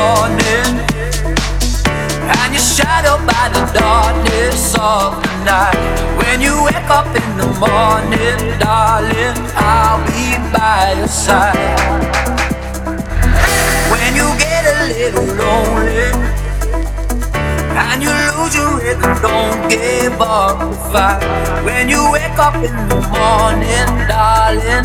morning And you're shadowed by the darkness of the night When you wake up in the morning, darling I'll be by your side When you get a little lonely and you lose your rhythm, don't give up the fight. When you wake up in the morning, darling.